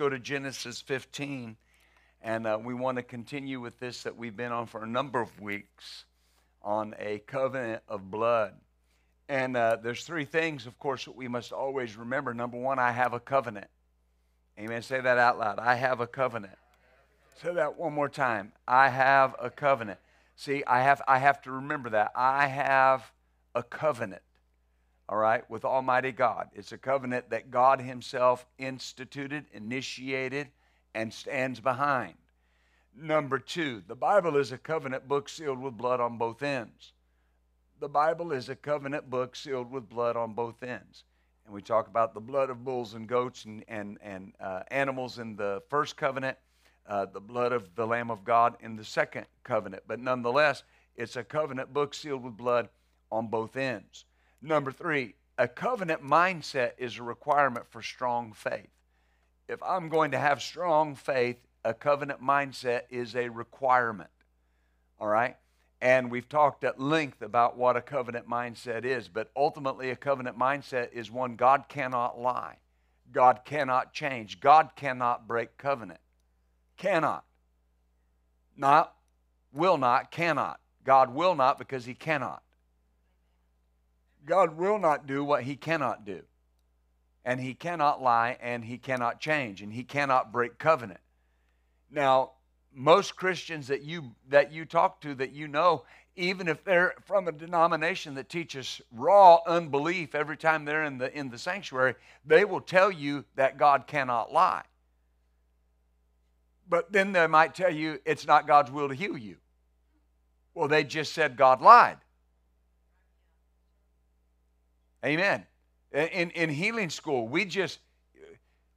go to Genesis 15, and uh, we want to continue with this that we've been on for a number of weeks on a covenant of blood. And uh, there's three things, of course, that we must always remember. Number one, I have a covenant. Amen. Say that out loud. I have a covenant. Say that one more time. I have a covenant. See, I have, I have to remember that. I have a covenant all right, with Almighty God. It's a covenant that God Himself instituted, initiated, and stands behind. Number two, the Bible is a covenant book sealed with blood on both ends. The Bible is a covenant book sealed with blood on both ends. And we talk about the blood of bulls and goats and, and, and uh, animals in the first covenant, uh, the blood of the Lamb of God in the second covenant. But nonetheless, it's a covenant book sealed with blood on both ends. Number three, a covenant mindset is a requirement for strong faith. If I'm going to have strong faith, a covenant mindset is a requirement. All right? And we've talked at length about what a covenant mindset is, but ultimately, a covenant mindset is one God cannot lie, God cannot change, God cannot break covenant. Cannot. Not, will not, cannot. God will not because He cannot. God will not do what he cannot do. And he cannot lie and he cannot change and he cannot break covenant. Now, most Christians that you that you talk to that you know, even if they're from a denomination that teaches raw unbelief every time they're in the in the sanctuary, they will tell you that God cannot lie. But then they might tell you it's not God's will to heal you. Well, they just said God lied. Amen. In, in healing school, we just,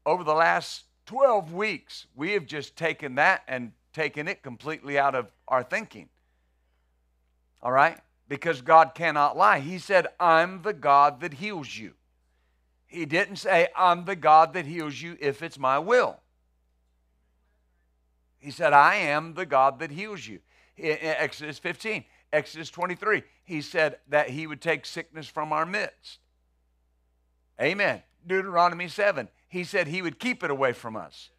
over the last 12 weeks, we have just taken that and taken it completely out of our thinking. All right? Because God cannot lie. He said, I'm the God that heals you. He didn't say, I'm the God that heals you if it's my will. He said, I am the God that heals you. In Exodus 15, Exodus 23, he said that he would take sickness from our midst. Amen. Deuteronomy 7, he said he would keep it away from us.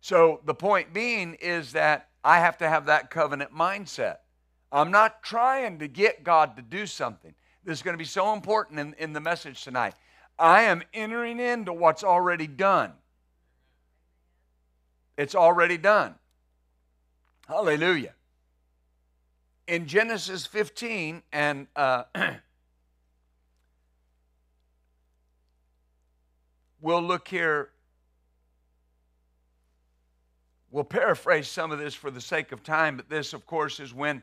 So the point being is that I have to have that covenant mindset. I'm not trying to get God to do something. This is going to be so important in, in the message tonight. I am entering into what's already done. It's already done. Hallelujah in Genesis 15 and uh, we'll look here. We'll paraphrase some of this for the sake of time, but this, of course, is when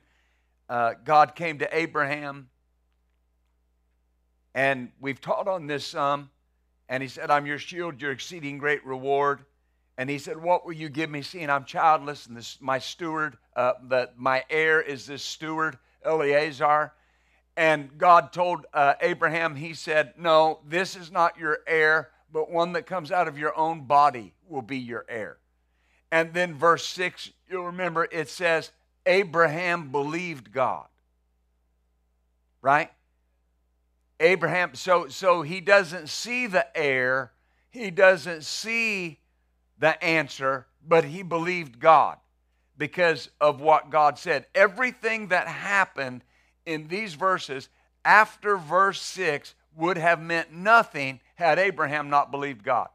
uh, God came to Abraham. And we've taught on this some. And he said, I'm your shield, your exceeding great reward. And he said, What will you give me, seeing I'm childless and this, my steward, uh, that my heir is this steward, Eleazar? And God told uh, Abraham, He said, No, this is not your heir, but one that comes out of your own body will be your heir. And then verse 6, you'll remember it says, Abraham believed God. Right? Abraham, so so he doesn't see the heir, he doesn't see the answer, but he believed God because of what God said. Everything that happened in these verses after verse 6 would have meant nothing had Abraham not believed God.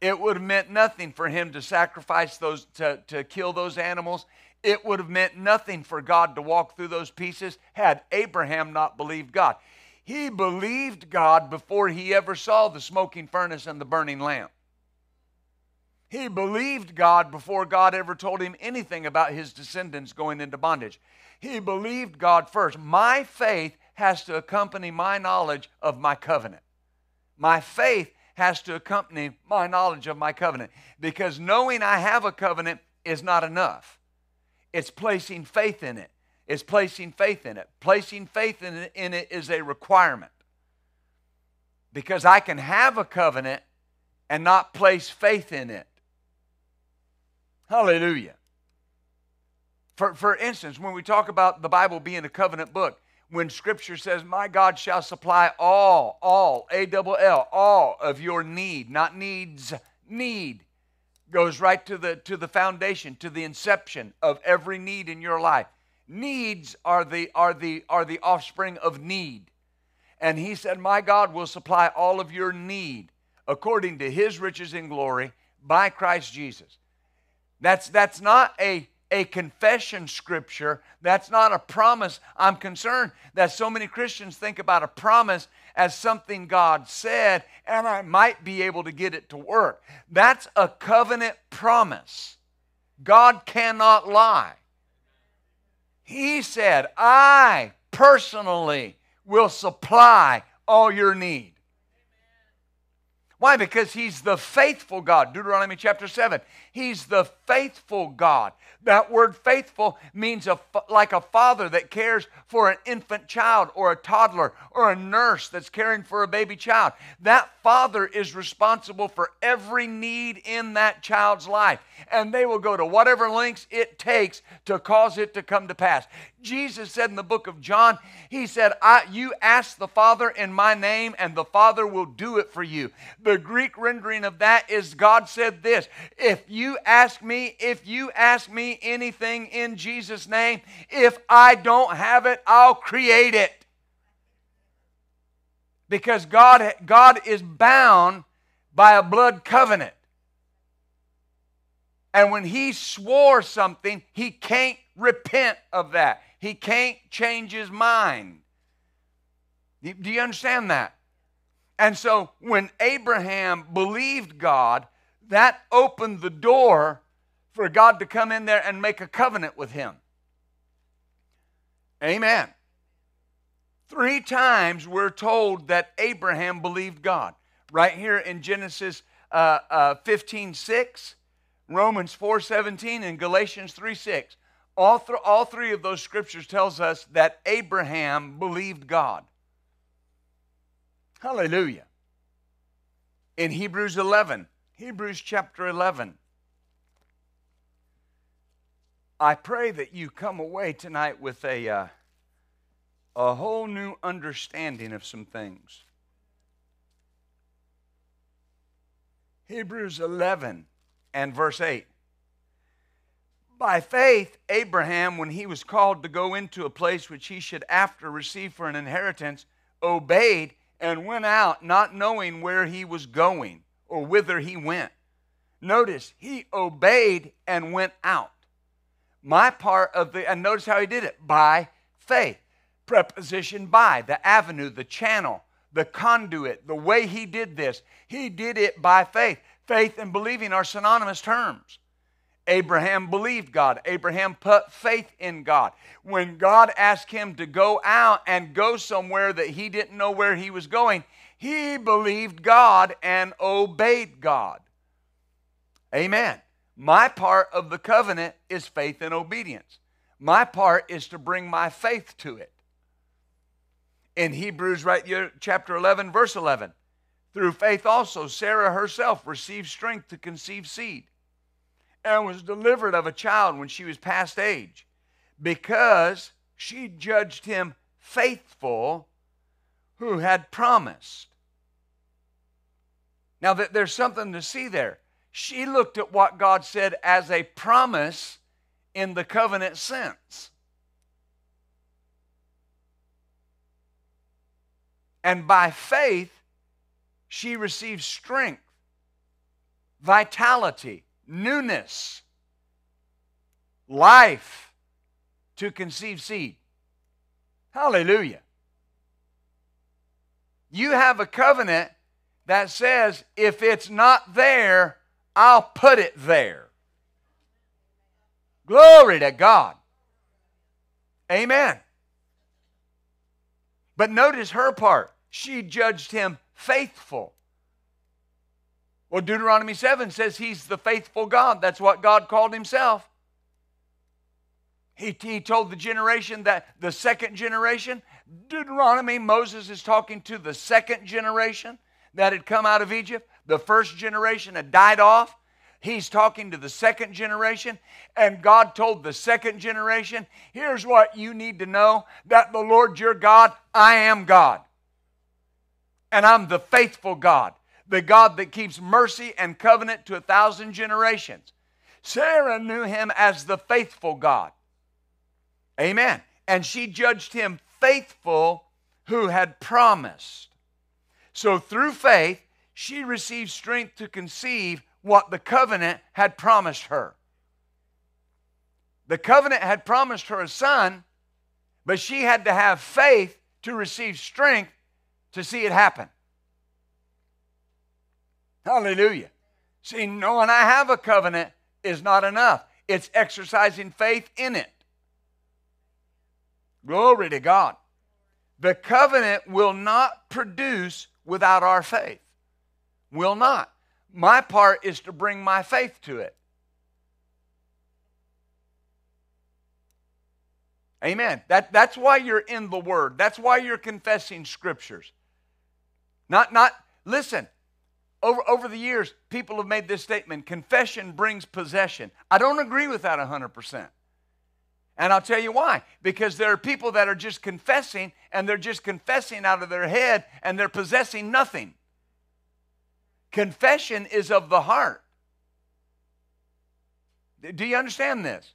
It would have meant nothing for him to sacrifice those, to, to kill those animals. It would have meant nothing for God to walk through those pieces had Abraham not believed God. He believed God before he ever saw the smoking furnace and the burning lamp. He believed God before God ever told him anything about his descendants going into bondage. He believed God first. My faith has to accompany my knowledge of my covenant. My faith has to accompany my knowledge of my covenant because knowing I have a covenant is not enough. It's placing faith in it. It's placing faith in it. Placing faith in it, in it is a requirement. Because I can have a covenant and not place faith in it. Hallelujah. For, for instance, when we talk about the Bible being a covenant book, when Scripture says, My God shall supply all, all, A double L, all of your need, not needs, need goes right to the to the foundation, to the inception of every need in your life. Needs are the are the are the offspring of need. And he said, "My God will supply all of your need according to his riches in glory by Christ Jesus." That's that's not a a confession scripture. That's not a promise. I'm concerned that so many Christians think about a promise as something God said, and I might be able to get it to work. That's a covenant promise. God cannot lie. He said, I personally will supply all your need. Why? Because he's the faithful God. Deuteronomy chapter 7. He's the faithful God. That word faithful means a, like a father that cares for an infant child or a toddler or a nurse that's caring for a baby child. That father is responsible for every need in that child's life. And they will go to whatever lengths it takes to cause it to come to pass. Jesus said in the book of John, He said, You ask the Father in my name, and the Father will do it for you. Greek rendering of that is God said this If you ask me, if you ask me anything in Jesus' name, if I don't have it, I'll create it. Because God, God is bound by a blood covenant. And when he swore something, he can't repent of that. He can't change his mind. Do you understand that? And so when Abraham believed God, that opened the door for God to come in there and make a covenant with him. Amen. Three times we're told that Abraham believed God. Right here in Genesis uh, uh, 15 6, Romans 4 17, and Galatians 3 6. All, th- all three of those scriptures tells us that Abraham believed God. Hallelujah. In Hebrews 11, Hebrews chapter 11, I pray that you come away tonight with a, uh, a whole new understanding of some things. Hebrews 11 and verse 8. By faith, Abraham, when he was called to go into a place which he should after receive for an inheritance, obeyed and went out, not knowing where he was going or whither he went. Notice, he obeyed and went out. My part of the, and notice how he did it by faith. Preposition by, the avenue, the channel, the conduit, the way he did this. He did it by faith. Faith and believing are synonymous terms. Abraham believed God. Abraham put faith in God. When God asked him to go out and go somewhere that he didn't know where he was going, he believed God and obeyed God. Amen. My part of the covenant is faith and obedience. My part is to bring my faith to it. In Hebrews, right here, chapter 11, verse 11, through faith also, Sarah herself received strength to conceive seed and was delivered of a child when she was past age because she judged him faithful who had promised. Now, that there's something to see there. She looked at what God said as a promise in the covenant sense. And by faith, she received strength, vitality, newness, life to conceive seed. Hallelujah. You have a covenant that says if it's not there, I'll put it there. Glory to God. Amen. But notice her part. She judged him faithful. Well, Deuteronomy 7 says he's the faithful God. That's what God called himself. He, he told the generation that the second generation, Deuteronomy, Moses is talking to the second generation that had come out of Egypt. The first generation had died off. He's talking to the second generation, and God told the second generation, Here's what you need to know that the Lord your God, I am God. And I'm the faithful God the God that keeps mercy and covenant to a thousand generations. Sarah knew him as the faithful God. Amen. And she judged him faithful who had promised. So through faith, she received strength to conceive what the covenant had promised her. The covenant had promised her a son, but she had to have faith to receive strength to see it happen. Hallelujah. See, knowing I have a covenant is not enough, it's exercising faith in it. Glory to God. The covenant will not produce without our faith. Will not. My part is to bring my faith to it. Amen. That, that's why you're in the Word. That's why you're confessing scriptures. Not, not, listen, over, over the years, people have made this statement confession brings possession. I don't agree with that 100%. And I'll tell you why. Because there are people that are just confessing and they're just confessing out of their head and they're possessing nothing. Confession is of the heart. Do you understand this?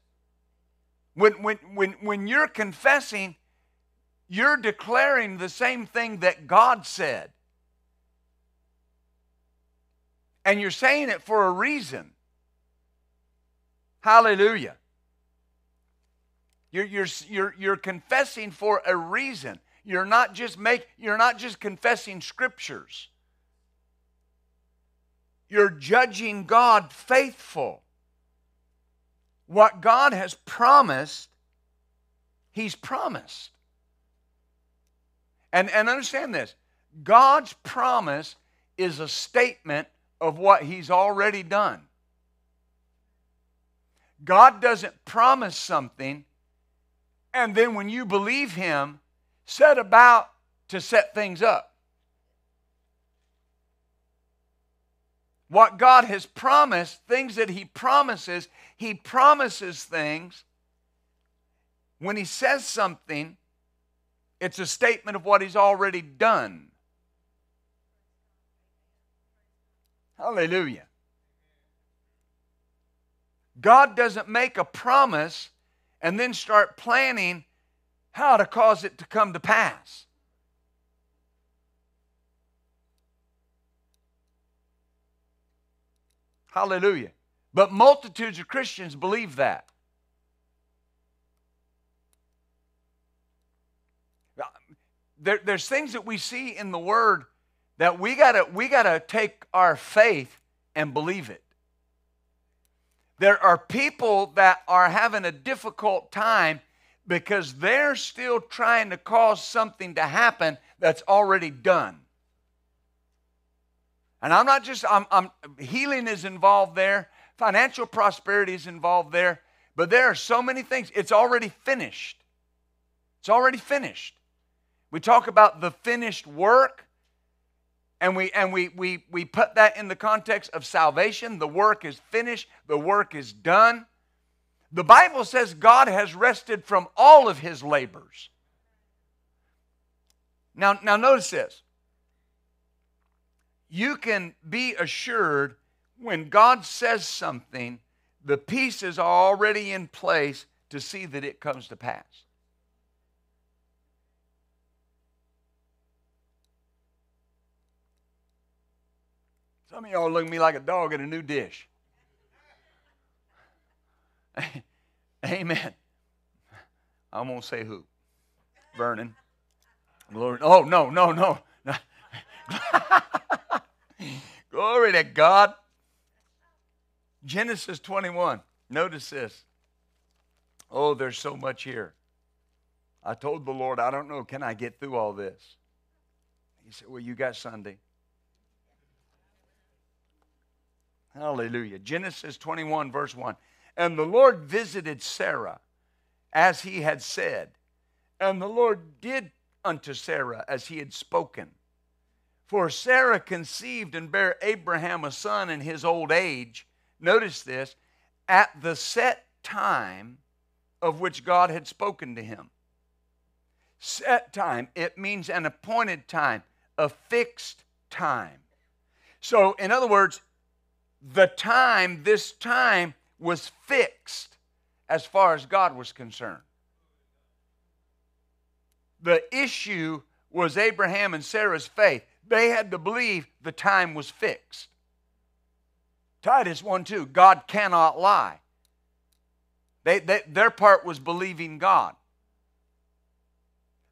When, when, when, when you're confessing, you're declaring the same thing that God said. And you're saying it for a reason. Hallelujah. You're, you're, you're, you're confessing for a reason. You're not just make, you're not just confessing scriptures. You're judging God faithful. What God has promised, He's promised. And, and understand this God's promise is a statement of what He's already done. God doesn't promise something and then when you believe Him, set about to set things up. What God has promised, things that He promises, He promises things. When He says something, it's a statement of what He's already done. Hallelujah. God doesn't make a promise and then start planning how to cause it to come to pass. Hallelujah. But multitudes of Christians believe that. There, there's things that we see in the Word that we gotta we gotta take our faith and believe it. There are people that are having a difficult time because they're still trying to cause something to happen that's already done. And I'm not just, I'm, I'm, healing is involved there, financial prosperity is involved there, but there are so many things. It's already finished. It's already finished. We talk about the finished work and we and we we we put that in the context of salvation. The work is finished. The work is done. The bible says god has rested from all of his labors. Now now notice this. You can be assured when god says something the pieces are already in place to see that it comes to pass Some of y'all look at me like a dog in a new dish. Amen. I won't say who. Vernon. Glory. Oh, no, no, no. Glory to God. Genesis 21. Notice this. Oh, there's so much here. I told the Lord, I don't know, can I get through all this? He said, Well, you got Sunday. Hallelujah. Genesis 21, verse 1. And the Lord visited Sarah as he had said, and the Lord did unto Sarah as he had spoken. For Sarah conceived and bare Abraham a son in his old age. Notice this, at the set time of which God had spoken to him. Set time, it means an appointed time, a fixed time. So, in other words, the time, this time was fixed as far as God was concerned. The issue was Abraham and Sarah's faith. They had to believe the time was fixed. Titus 1 2, God cannot lie. They, they, their part was believing God.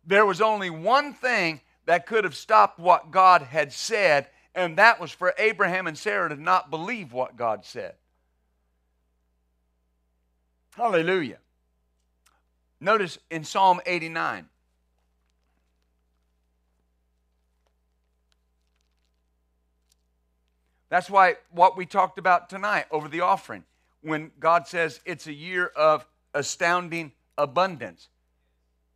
There was only one thing that could have stopped what God had said, and that was for Abraham and Sarah to not believe what God said. Hallelujah. Notice in Psalm 89. That's why what we talked about tonight over the offering, when God says it's a year of astounding abundance.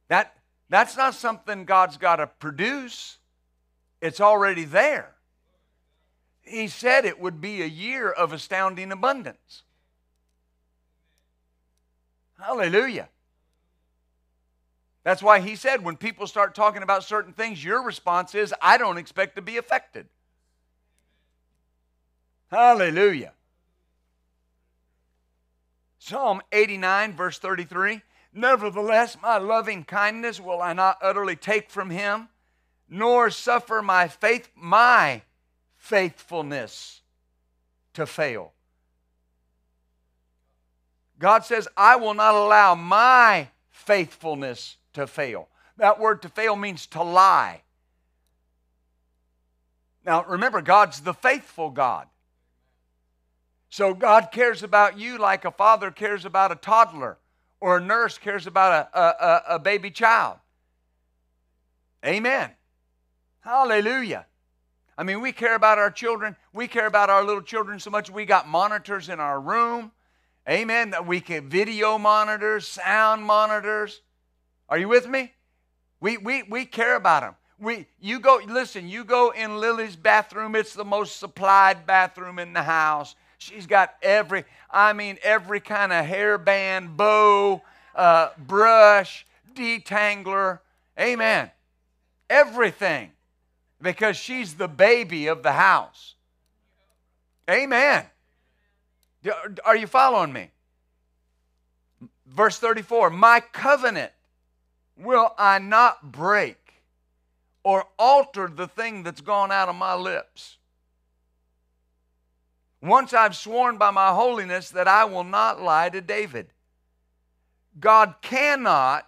That, that's not something God's got to produce, it's already there. He said it would be a year of astounding abundance. Hallelujah. That's why he said when people start talking about certain things, your response is, I don't expect to be affected. Hallelujah. Psalm 89, verse 33 Nevertheless, my loving kindness will I not utterly take from him, nor suffer my faith, my faithfulness to fail. God says, I will not allow my faithfulness to fail. That word to fail means to lie. Now, remember, God's the faithful God. So, God cares about you like a father cares about a toddler or a nurse cares about a, a, a baby child. Amen. Hallelujah. I mean, we care about our children. We care about our little children so much we got monitors in our room. Amen. That we can video monitors, sound monitors. Are you with me? We, we, we care about them. We, you go, listen, you go in Lily's bathroom, it's the most supplied bathroom in the house. She's got every, I mean, every kind of hairband, bow, uh, brush, detangler. Amen. Everything. Because she's the baby of the house. Amen. Are you following me? Verse 34 My covenant will I not break or alter the thing that's gone out of my lips. Once I've sworn by my holiness that I will not lie to David. God cannot,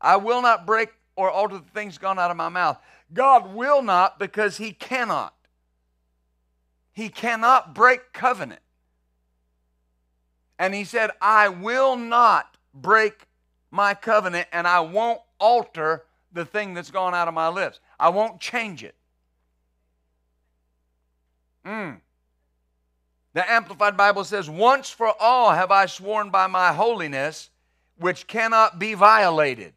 I will not break or alter the things gone out of my mouth. God will not because he cannot. He cannot break covenant. And he said, I will not break my covenant and I won't alter the thing that's gone out of my lips. I won't change it. Mm. The Amplified Bible says, Once for all have I sworn by my holiness, which cannot be violated.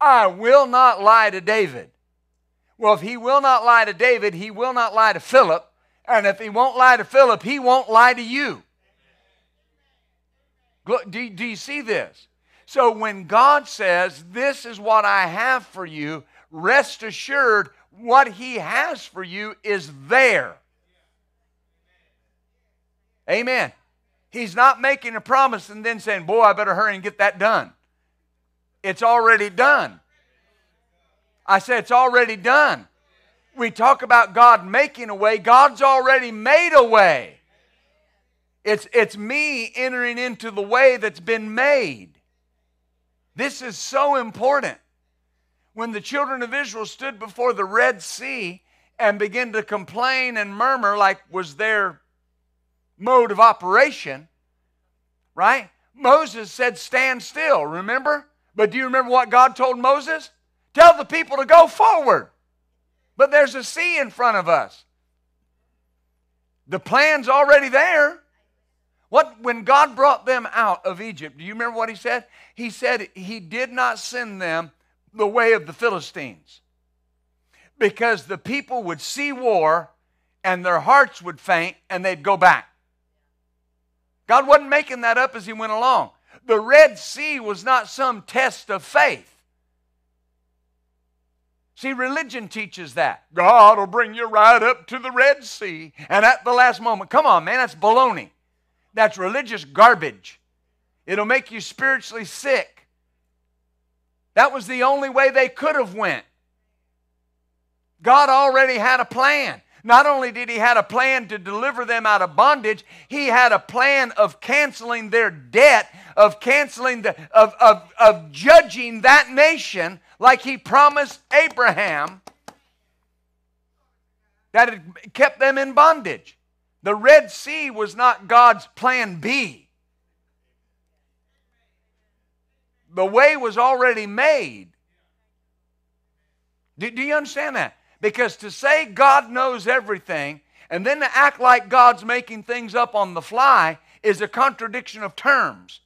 I will not lie to David. Well, if he will not lie to David, he will not lie to Philip. And if he won't lie to Philip, he won't lie to you. Do, do you see this? So when God says, This is what I have for you, rest assured what he has for you is there. Amen. He's not making a promise and then saying, Boy, I better hurry and get that done. It's already done. I said, It's already done we talk about God making a way, God's already made a way. It's, it's me entering into the way that's been made. This is so important. When the children of Israel stood before the Red Sea and began to complain and murmur, like was their mode of operation, right? Moses said, Stand still, remember? But do you remember what God told Moses? Tell the people to go forward. But there's a sea in front of us. The plan's already there. What when God brought them out of Egypt, do you remember what he said? He said he did not send them the way of the Philistines. Because the people would see war and their hearts would faint and they'd go back. God wasn't making that up as he went along. The Red Sea was not some test of faith. See, religion teaches that. God will bring you right up to the Red Sea. And at the last moment, come on, man, that's baloney. That's religious garbage. It'll make you spiritually sick. That was the only way they could have went. God already had a plan. Not only did he had a plan to deliver them out of bondage, he had a plan of canceling their debt, of canceling the of, of, of judging that nation like he promised Abraham that it kept them in bondage. The Red Sea was not God's plan B. The way was already made. Do, do, you understand that? Because to say God knows everything and then to act like God's making things up on the fly is a contradiction of terms.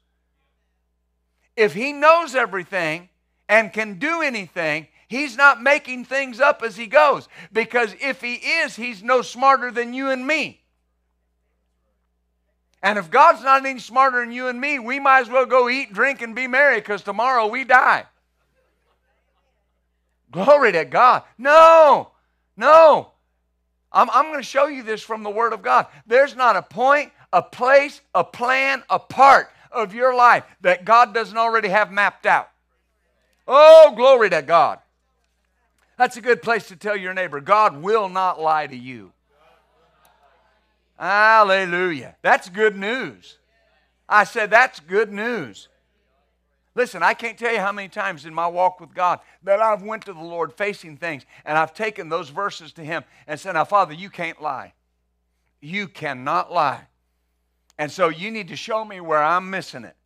If He knows everything, and can do anything, he's not making things up as he goes. Because if he is, he's no smarter than you and me. And if God's not any smarter than you and me, we might as well go eat, drink, and be merry because tomorrow we die. Glory to God. No, no. I'm, I'm going to show you this from the Word of God. There's not a point, a place, a plan, a part of your life that God doesn't already have mapped out. Oh, glory to God. That's a good place to tell your neighbor God will not lie to you. Hallelujah. That's good news. I said, that's good news. Listen, I can't tell you how many times in my walk with God that I've went to the Lord facing things and I've taken those verses to him and said, now, Father, you can't lie. You cannot lie. And so you need to show me where I'm missing it.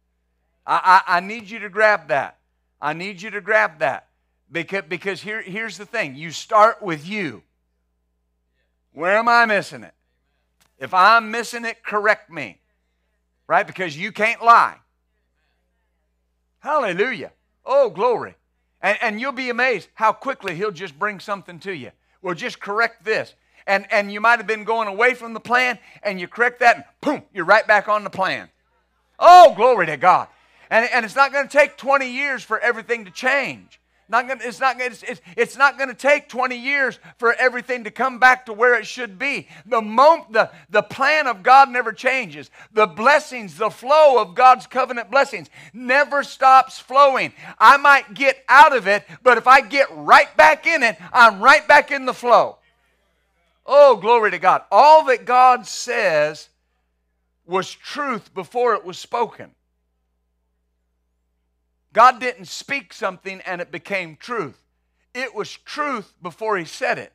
I, I, I need you to grab that. I need you to grab that. Because, because here, here's the thing you start with you. Where am I missing it? If I'm missing it, correct me. Right? Because you can't lie. Hallelujah. Oh, glory. And, and you'll be amazed how quickly he'll just bring something to you. Well, just correct this. And, and you might have been going away from the plan, and you correct that, and boom, you're right back on the plan. Oh, glory to God. And, and it's not going to take 20 years for everything to change. Not gonna, it's not, it's, it's, it's not going to take 20 years for everything to come back to where it should be. The, moment, the, the plan of God never changes. The blessings, the flow of God's covenant blessings never stops flowing. I might get out of it, but if I get right back in it, I'm right back in the flow. Oh, glory to God. All that God says was truth before it was spoken. God didn't speak something and it became truth. It was truth before He said it.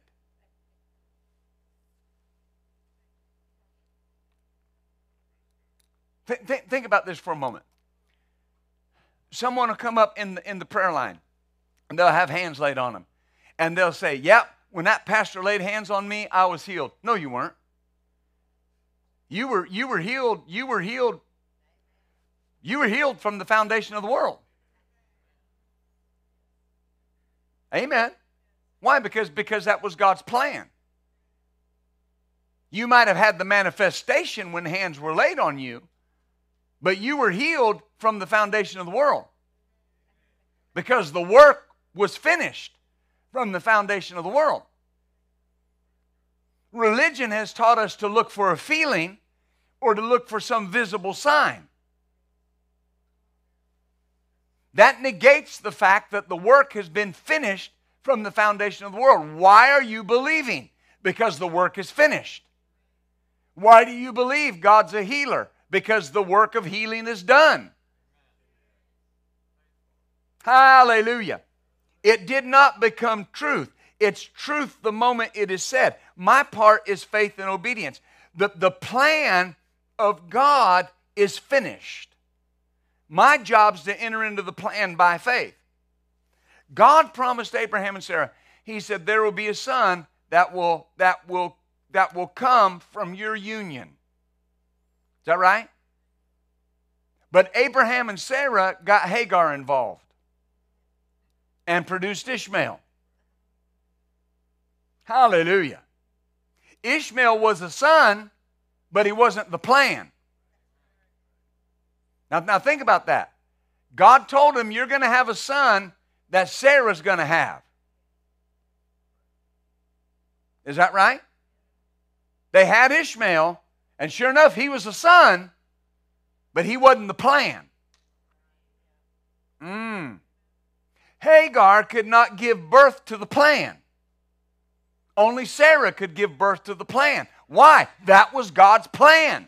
Th- th- think about this for a moment. Someone will come up in the, in the prayer line and they'll have hands laid on them. And they'll say, Yep, when that pastor laid hands on me, I was healed. No, you weren't. You were, you were healed. You were healed. You were healed from the foundation of the world. Amen. Why? Because, because that was God's plan. You might have had the manifestation when hands were laid on you, but you were healed from the foundation of the world because the work was finished from the foundation of the world. Religion has taught us to look for a feeling or to look for some visible sign. That negates the fact that the work has been finished from the foundation of the world. Why are you believing? Because the work is finished. Why do you believe God's a healer? Because the work of healing is done. Hallelujah. It did not become truth. It's truth the moment it is said. My part is faith and obedience. The, the plan of God is finished. My job is to enter into the plan by faith. God promised Abraham and Sarah, He said, there will be a son that will, that will, that will come from your union. Is that right? But Abraham and Sarah got Hagar involved and produced Ishmael. Hallelujah. Ishmael was a son, but he wasn't the plan. Now, now think about that. God told him, You're going to have a son that Sarah's going to have. Is that right? They had Ishmael, and sure enough, he was a son, but he wasn't the plan. Mm. Hagar could not give birth to the plan. Only Sarah could give birth to the plan. Why? That was God's plan.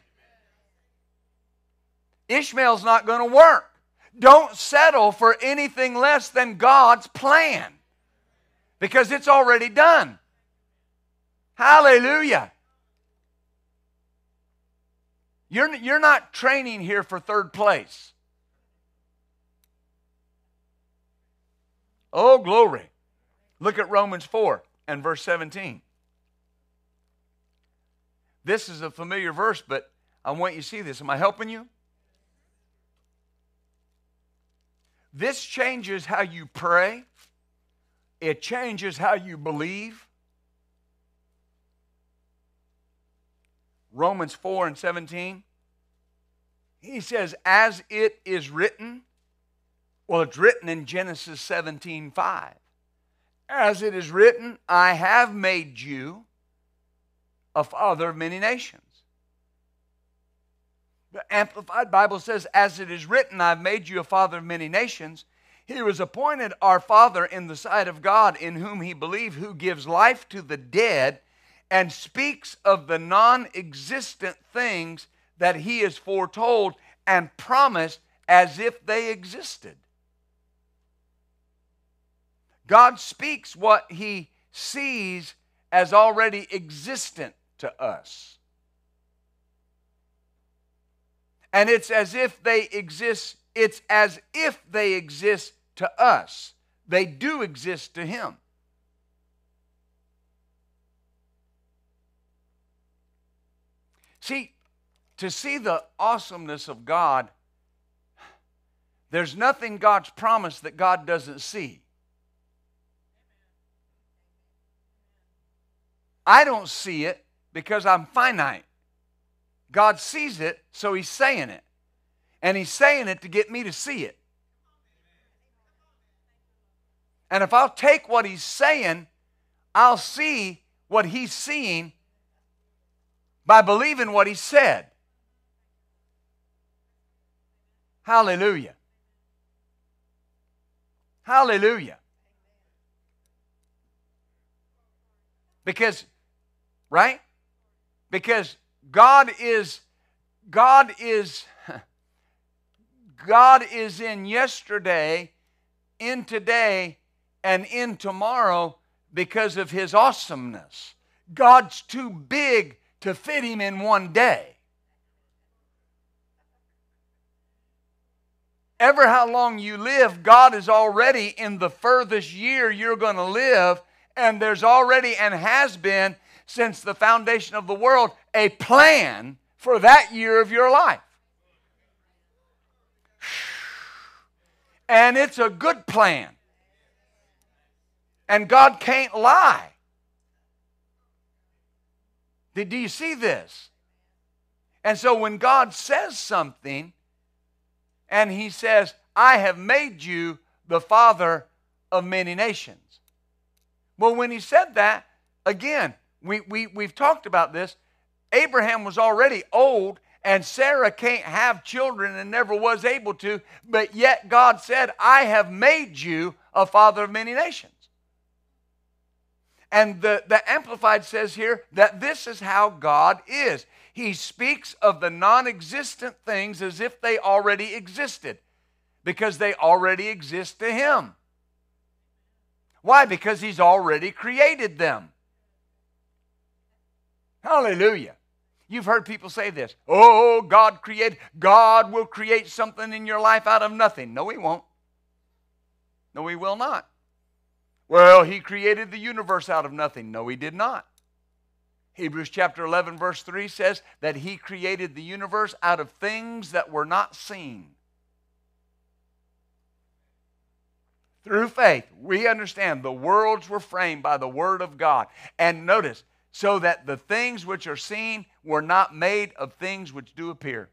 Ishmael's not going to work. Don't settle for anything less than God's plan because it's already done. Hallelujah. You're, you're not training here for third place. Oh, glory. Look at Romans 4 and verse 17. This is a familiar verse, but I want you to see this. Am I helping you? This changes how you pray, it changes how you believe. Romans 4 and 17. He says, As it is written, well, it's written in Genesis 17 5. As it is written, I have made you a father of many nations. The Amplified Bible says, As it is written, I've made you a father of many nations. He was appointed our father in the sight of God, in whom he believed, who gives life to the dead and speaks of the non existent things that he has foretold and promised as if they existed. God speaks what he sees as already existent to us. And it's as if they exist, it's as if they exist to us. They do exist to him. See, to see the awesomeness of God, there's nothing God's promised that God doesn't see. I don't see it because I'm finite. God sees it, so He's saying it. And He's saying it to get me to see it. And if I'll take what He's saying, I'll see what He's seeing by believing what He said. Hallelujah. Hallelujah. Because right? Because God is God is God is in yesterday, in today, and in tomorrow because of his awesomeness. God's too big to fit him in one day. Ever how long you live, God is already in the furthest year you're going to live, and there's already and has been since the foundation of the world a plan for that year of your life. And it's a good plan. And God can't lie. Do you see this? And so when God says something, and He says, I have made you the father of many nations. Well, when He said that, again, we, we, we've talked about this. Abraham was already old, and Sarah can't have children and never was able to, but yet God said, I have made you a father of many nations. And the, the Amplified says here that this is how God is. He speaks of the non existent things as if they already existed, because they already exist to Him. Why? Because He's already created them. Hallelujah. You've heard people say this. Oh, God created, God will create something in your life out of nothing. No, He won't. No, He will not. Well, He created the universe out of nothing. No, He did not. Hebrews chapter 11, verse 3 says that He created the universe out of things that were not seen. Through faith, we understand the worlds were framed by the Word of God. And notice, so that the things which are seen were not made of things which do appear.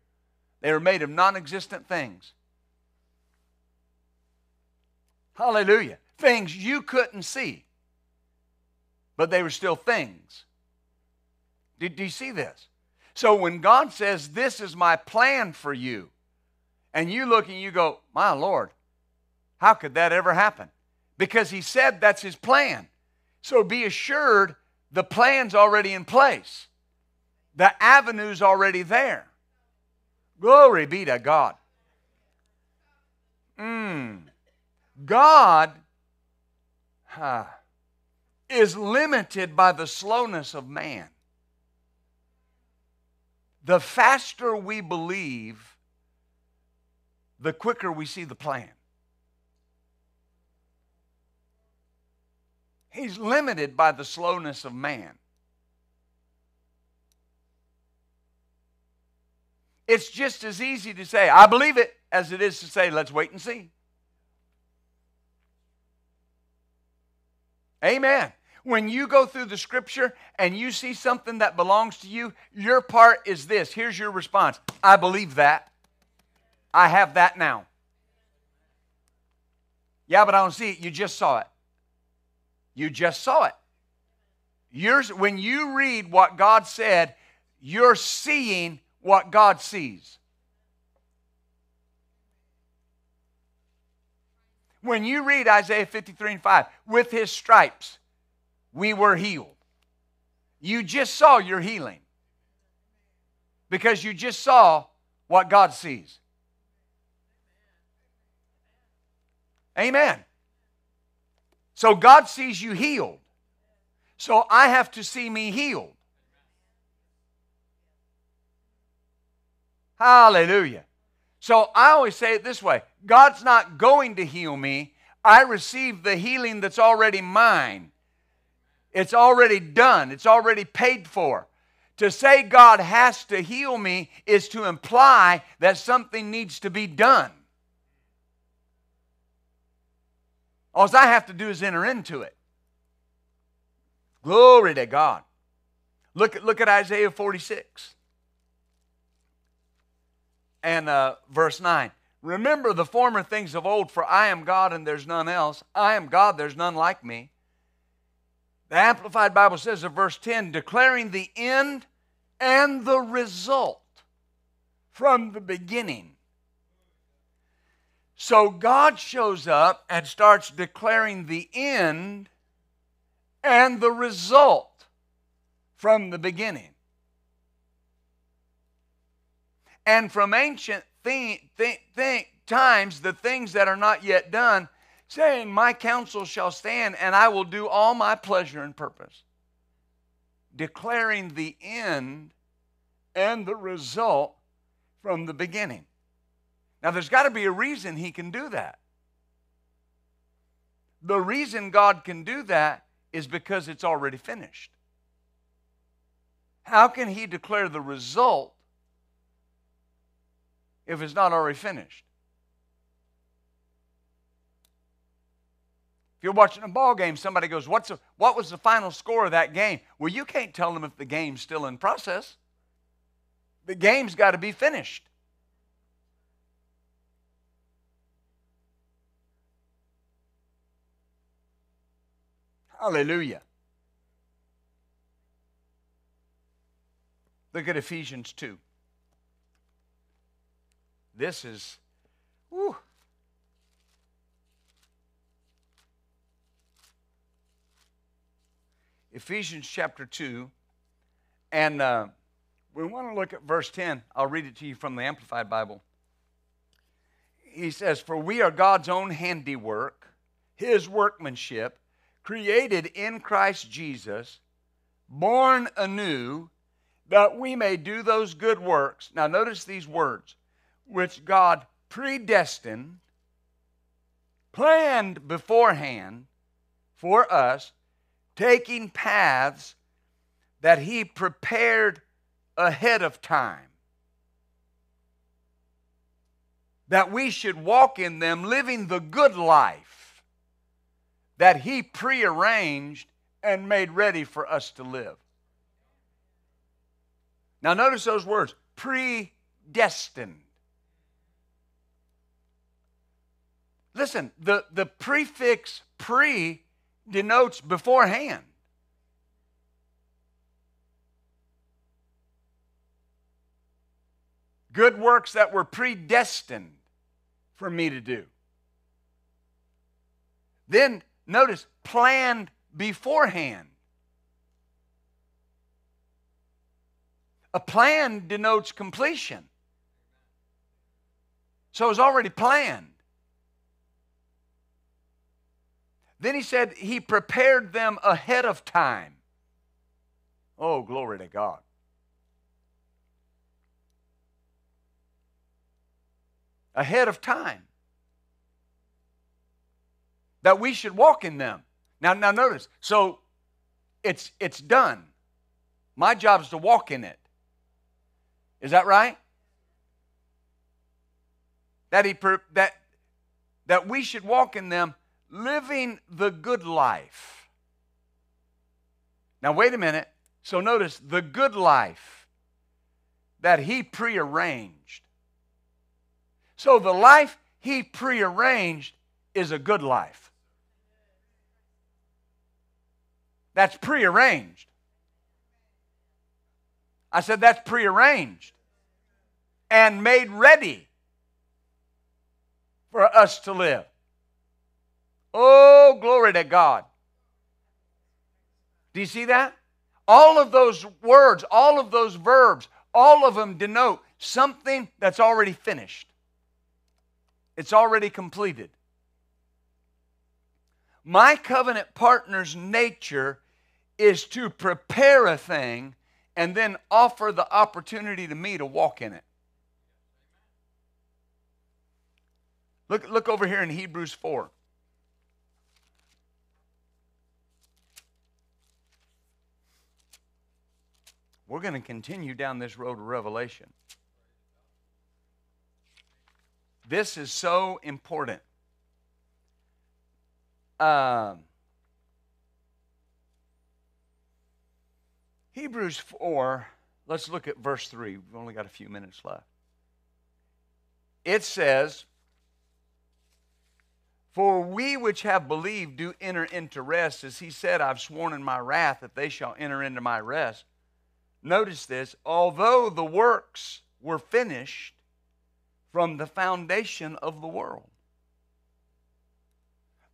They were made of non existent things. Hallelujah. Things you couldn't see. but they were still things. Do, do you see this? So when God says, This is my plan for you, and you look and you go, My Lord, how could that ever happen? Because He said that's His plan. So be assured the plan's already in place, the avenue's already there. Glory be to God. Mm. God huh, is limited by the slowness of man. The faster we believe, the quicker we see the plan. He's limited by the slowness of man. It's just as easy to say, I believe it, as it is to say, let's wait and see. Amen. When you go through the scripture and you see something that belongs to you, your part is this. Here's your response I believe that. I have that now. Yeah, but I don't see it. You just saw it. You just saw it. You're, when you read what God said, you're seeing what God sees. When you read Isaiah 53 and 5, with his stripes we were healed. You just saw your healing because you just saw what God sees. Amen. So God sees you healed. So I have to see me healed. Hallelujah. So I always say it this way God's not going to heal me. I receive the healing that's already mine. It's already done, it's already paid for. To say God has to heal me is to imply that something needs to be done. All I have to do is enter into it. Glory to God. Look at, look at Isaiah 46 and uh, verse 9. Remember the former things of old, for I am God and there's none else. I am God, there's none like me. The Amplified Bible says in verse 10 declaring the end and the result from the beginning. So God shows up and starts declaring the end and the result from the beginning. And from ancient th- th- th- times, the things that are not yet done, saying, My counsel shall stand, and I will do all my pleasure and purpose. Declaring the end and the result from the beginning. Now, there's got to be a reason he can do that. The reason God can do that is because it's already finished. How can he declare the result if it's not already finished? If you're watching a ball game, somebody goes, What's What was the final score of that game? Well, you can't tell them if the game's still in process. The game's got to be finished. Hallelujah. Look at Ephesians 2. This is, whew. Ephesians chapter 2. And uh, we want to look at verse 10. I'll read it to you from the Amplified Bible. He says, For we are God's own handiwork, his workmanship, created in Christ Jesus, born anew, that we may do those good works. Now, notice these words which God predestined, planned beforehand for us, taking paths that He prepared ahead of time. That we should walk in them, living the good life that He prearranged and made ready for us to live. Now, notice those words predestined. Listen, the, the prefix pre denotes beforehand. Good works that were predestined for me to do. Then notice, planned beforehand. A plan denotes completion. So it's already planned. Then he said he prepared them ahead of time. Oh, glory to God. Ahead of time. That we should walk in them. Now, now notice, so it's it's done. My job is to walk in it. Is that right? That he that that we should walk in them living the good life. Now, wait a minute. So, notice the good life that he prearranged. So, the life he prearranged is a good life. That's prearranged. I said that's prearranged and made ready for us to live. Oh, glory to God. Do you see that? All of those words, all of those verbs, all of them denote something that's already finished. It's already completed. My covenant partner's nature is to prepare a thing and then offer the opportunity to me to walk in it. Look, look over here in Hebrews 4. We're going to continue down this road of revelation. This is so important. Um, Hebrews 4, let's look at verse 3. We've only got a few minutes left. It says, For we which have believed do enter into rest, as he said, I've sworn in my wrath that they shall enter into my rest notice this, although the works were finished from the foundation of the world.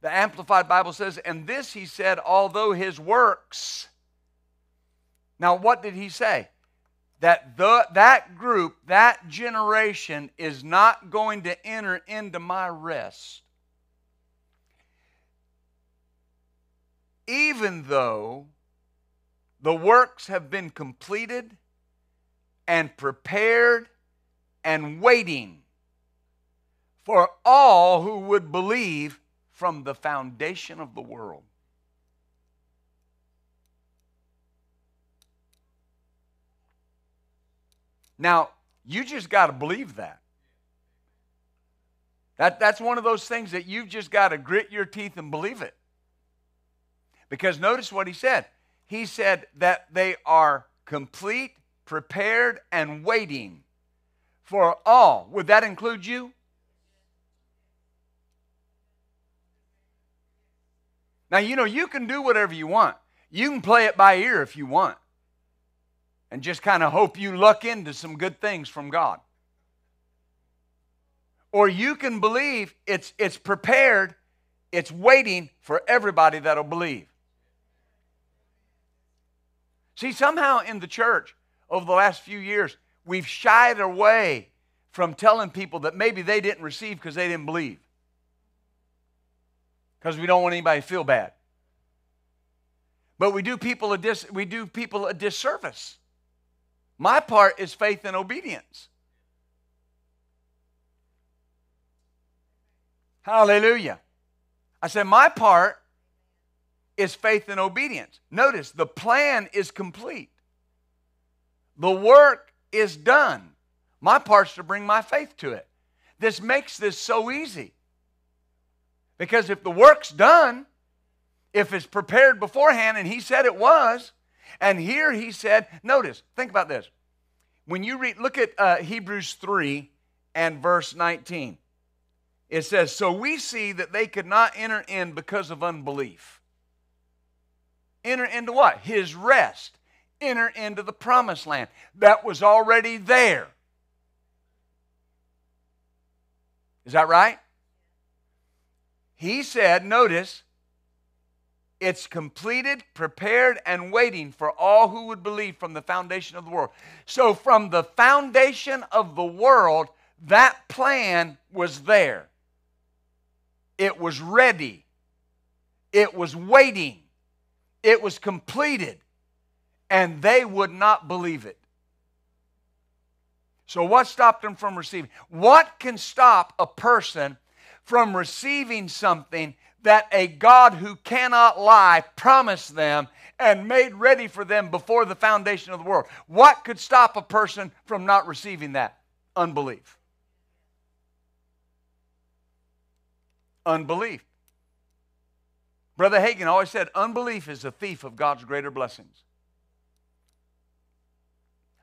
The Amplified Bible says, and this he said, although his works. Now, what did he say? That the, that group, that generation is not going to enter into my rest. Even though the works have been completed and prepared and waiting for all who would believe from the foundation of the world. Now, you just got to believe that. that. That's one of those things that you've just got to grit your teeth and believe it. Because notice what he said he said that they are complete, prepared, and waiting for all. Would that include you? Now, you know, you can do whatever you want. You can play it by ear if you want and just kind of hope you luck into some good things from God. Or you can believe it's, it's prepared, it's waiting for everybody that'll believe. See, somehow in the church over the last few years, we've shied away from telling people that maybe they didn't receive because they didn't believe. Because we don't want anybody to feel bad. But we do people a dis- we do people a disservice. My part is faith and obedience. Hallelujah. I said, my part is faith and obedience. Notice the plan is complete, the work is done. My part's to bring my faith to it. This makes this so easy. Because if the work's done, if it's prepared beforehand, and he said it was, and here he said, notice, think about this. When you read, look at uh, Hebrews 3 and verse 19. It says, So we see that they could not enter in because of unbelief. Enter into what? His rest. Enter into the promised land that was already there. Is that right? He said, notice, it's completed, prepared, and waiting for all who would believe from the foundation of the world. So, from the foundation of the world, that plan was there. It was ready. It was waiting. It was completed. And they would not believe it. So, what stopped them from receiving? What can stop a person from receiving something that a God who cannot lie promised them and made ready for them before the foundation of the world? What could stop a person from not receiving that? Unbelief. Unbelief. Brother Hagin always said, unbelief is a thief of God's greater blessings.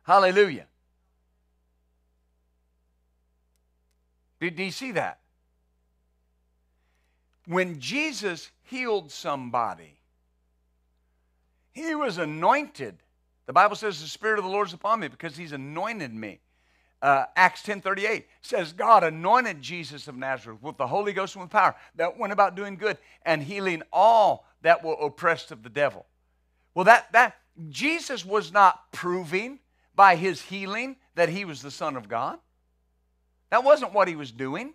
Hallelujah. Do you see that? When Jesus healed somebody, he was anointed. The Bible says the Spirit of the Lord is upon me because he's anointed me. Uh, Acts 10.38 says God anointed Jesus of Nazareth with the Holy Ghost and with power that went about doing good and healing all that were oppressed of the devil. Well, that, that Jesus was not proving by his healing that he was the Son of God. That wasn't what he was doing.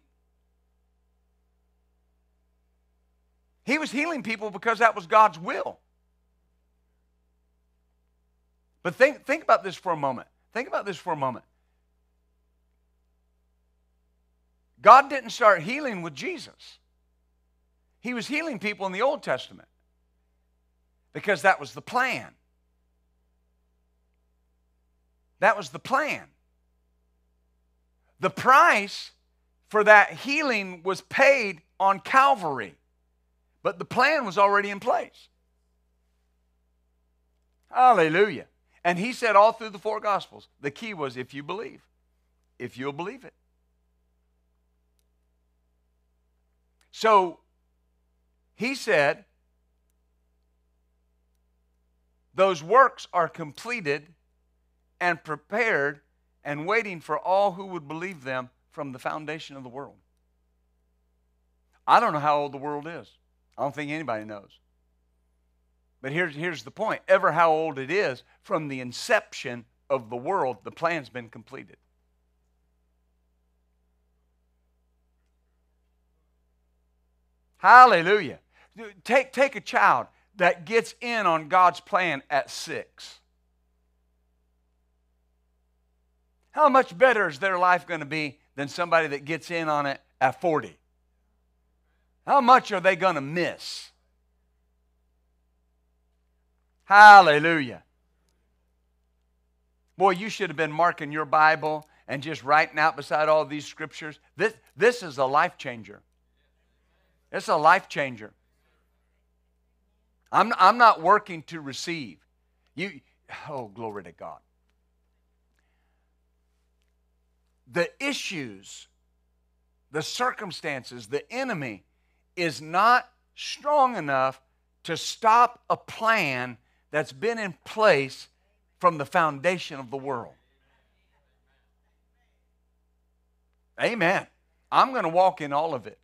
He was healing people because that was God's will. But think, think about this for a moment. Think about this for a moment. God didn't start healing with Jesus. He was healing people in the Old Testament because that was the plan. That was the plan. The price for that healing was paid on Calvary, but the plan was already in place. Hallelujah. And he said all through the four Gospels, the key was if you believe, if you'll believe it. So he said, those works are completed and prepared and waiting for all who would believe them from the foundation of the world. I don't know how old the world is. I don't think anybody knows. But here's, here's the point ever how old it is, from the inception of the world, the plan's been completed. Hallelujah. Take, take a child that gets in on God's plan at six. How much better is their life going to be than somebody that gets in on it at 40? How much are they going to miss? Hallelujah. Boy, you should have been marking your Bible and just writing out beside all these scriptures. This, this is a life changer. It's a life changer. I'm, I'm not working to receive. You, oh, glory to God. the issues, the circumstances, the enemy is not strong enough to stop a plan that's been in place from the foundation of the world. Amen. I'm going to walk in all of it.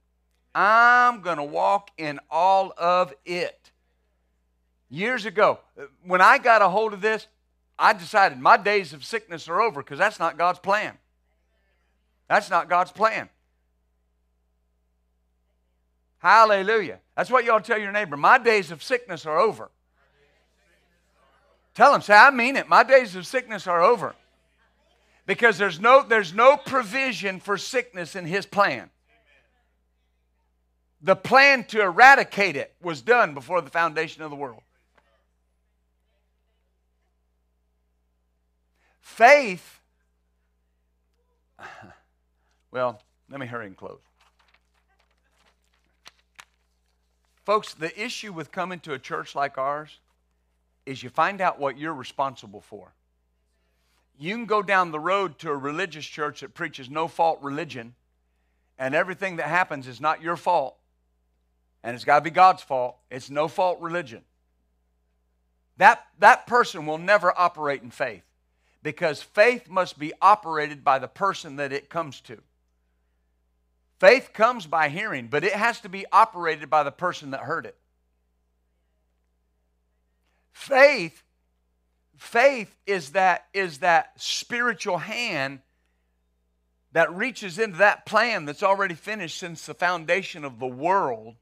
I'm going to walk in all of it. Years ago, when I got a hold of this, I decided my days of sickness are over because that's not God's plan. That's not God's plan. Hallelujah. That's what y'all tell your neighbor. My days of sickness are over. Tell them, say, I mean it. My days of sickness are over. Because there's no, there's no provision for sickness in his plan. The plan to eradicate it was done before the foundation of the world. Faith well, let me hurry and close. Folks, the issue with coming to a church like ours is you find out what you're responsible for. You can go down the road to a religious church that preaches no fault religion, and everything that happens is not your fault, and it's got to be God's fault. It's no fault religion. That, that person will never operate in faith because faith must be operated by the person that it comes to. Faith comes by hearing, but it has to be operated by the person that heard it. Faith faith is that is that spiritual hand that reaches into that plan that's already finished since the foundation of the world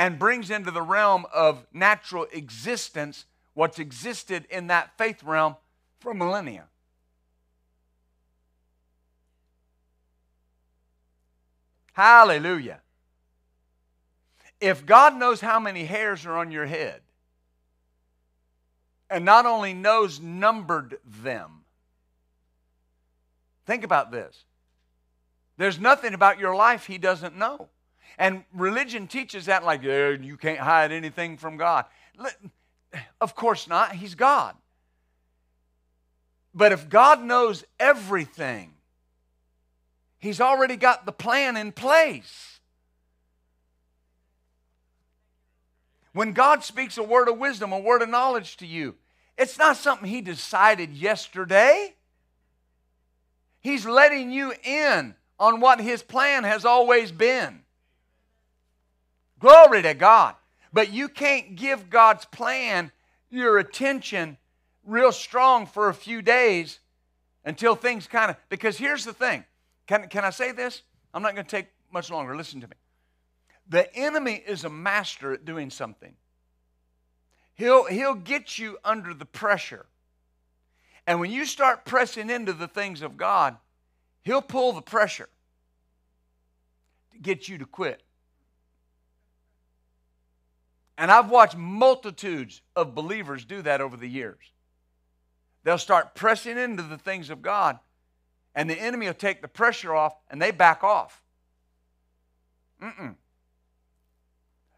and brings into the realm of natural existence what's existed in that faith realm for millennia. Hallelujah. If God knows how many hairs are on your head, and not only knows, numbered them, think about this. There's nothing about your life he doesn't know. And religion teaches that, like, yeah, you can't hide anything from God. Of course not. He's God. But if God knows everything, He's already got the plan in place. When God speaks a word of wisdom, a word of knowledge to you, it's not something He decided yesterday. He's letting you in on what His plan has always been. Glory to God. But you can't give God's plan your attention real strong for a few days until things kind of, because here's the thing can, can I say this? I'm not going to take much longer. Listen to me. The enemy is a master at doing something. He'll, he'll get you under the pressure. And when you start pressing into the things of God, he'll pull the pressure to get you to quit. And I've watched multitudes of believers do that over the years. They'll start pressing into the things of God and the enemy will take the pressure off and they back off. Mm-mm.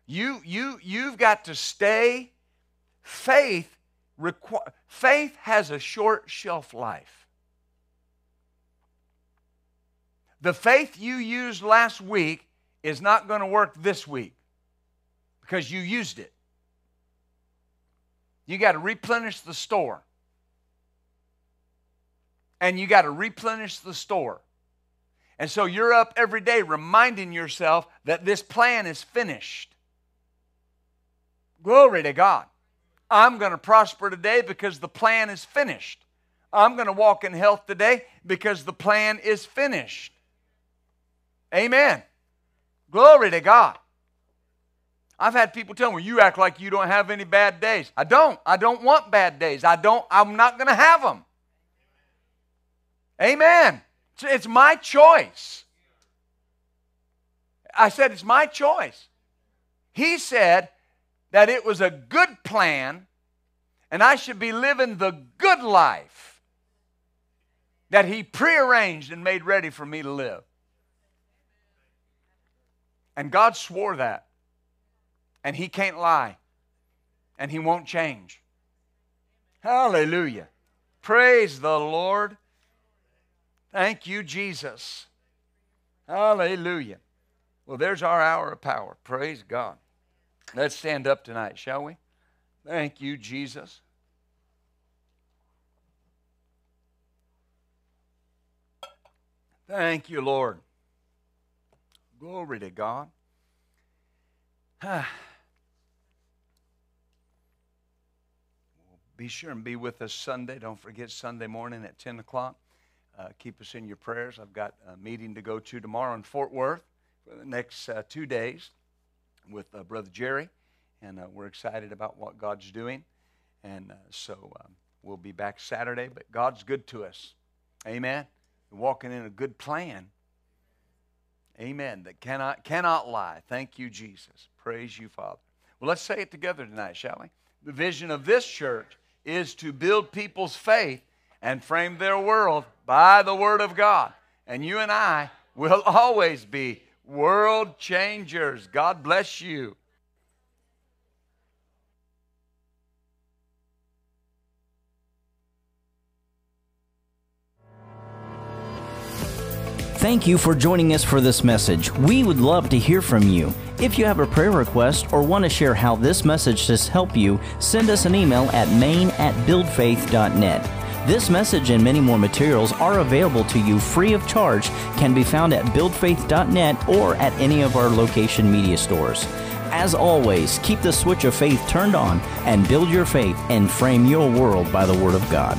You, you, you've got to stay. Faith, requ- faith has a short shelf life. The faith you used last week is not going to work this week because you used it. You got to replenish the store and you got to replenish the store. And so you're up every day reminding yourself that this plan is finished. Glory to God. I'm going to prosper today because the plan is finished. I'm going to walk in health today because the plan is finished. Amen. Glory to God. I've had people tell me, you act like you don't have any bad days. I don't. I don't want bad days. I don't, I'm not going to have them. Amen. It's my choice. I said, it's my choice. He said that it was a good plan and I should be living the good life that He prearranged and made ready for me to live. And God swore that. And He can't lie. And He won't change. Hallelujah. Praise the Lord. Thank you, Jesus. Hallelujah. Well, there's our hour of power. Praise God. Let's stand up tonight, shall we? Thank you, Jesus. Thank you, Lord. Glory to God. be sure and be with us Sunday. Don't forget Sunday morning at 10 o'clock. Uh, keep us in your prayers. I've got a meeting to go to tomorrow in Fort Worth for the next uh, two days with uh, Brother Jerry, and uh, we're excited about what God's doing. And uh, so um, we'll be back Saturday, but God's good to us. Amen. We're walking in a good plan. Amen. That cannot cannot lie. Thank you, Jesus. Praise you, Father. Well, let's say it together tonight, shall we? The vision of this church is to build people's faith and frame their world by the Word of God. And you and I will always be world changers. God bless you. Thank you for joining us for this message. We would love to hear from you. If you have a prayer request or want to share how this message has helped you, send us an email at main at buildfaith.net. This message and many more materials are available to you free of charge, can be found at buildfaith.net or at any of our location media stores. As always, keep the switch of faith turned on and build your faith and frame your world by the Word of God.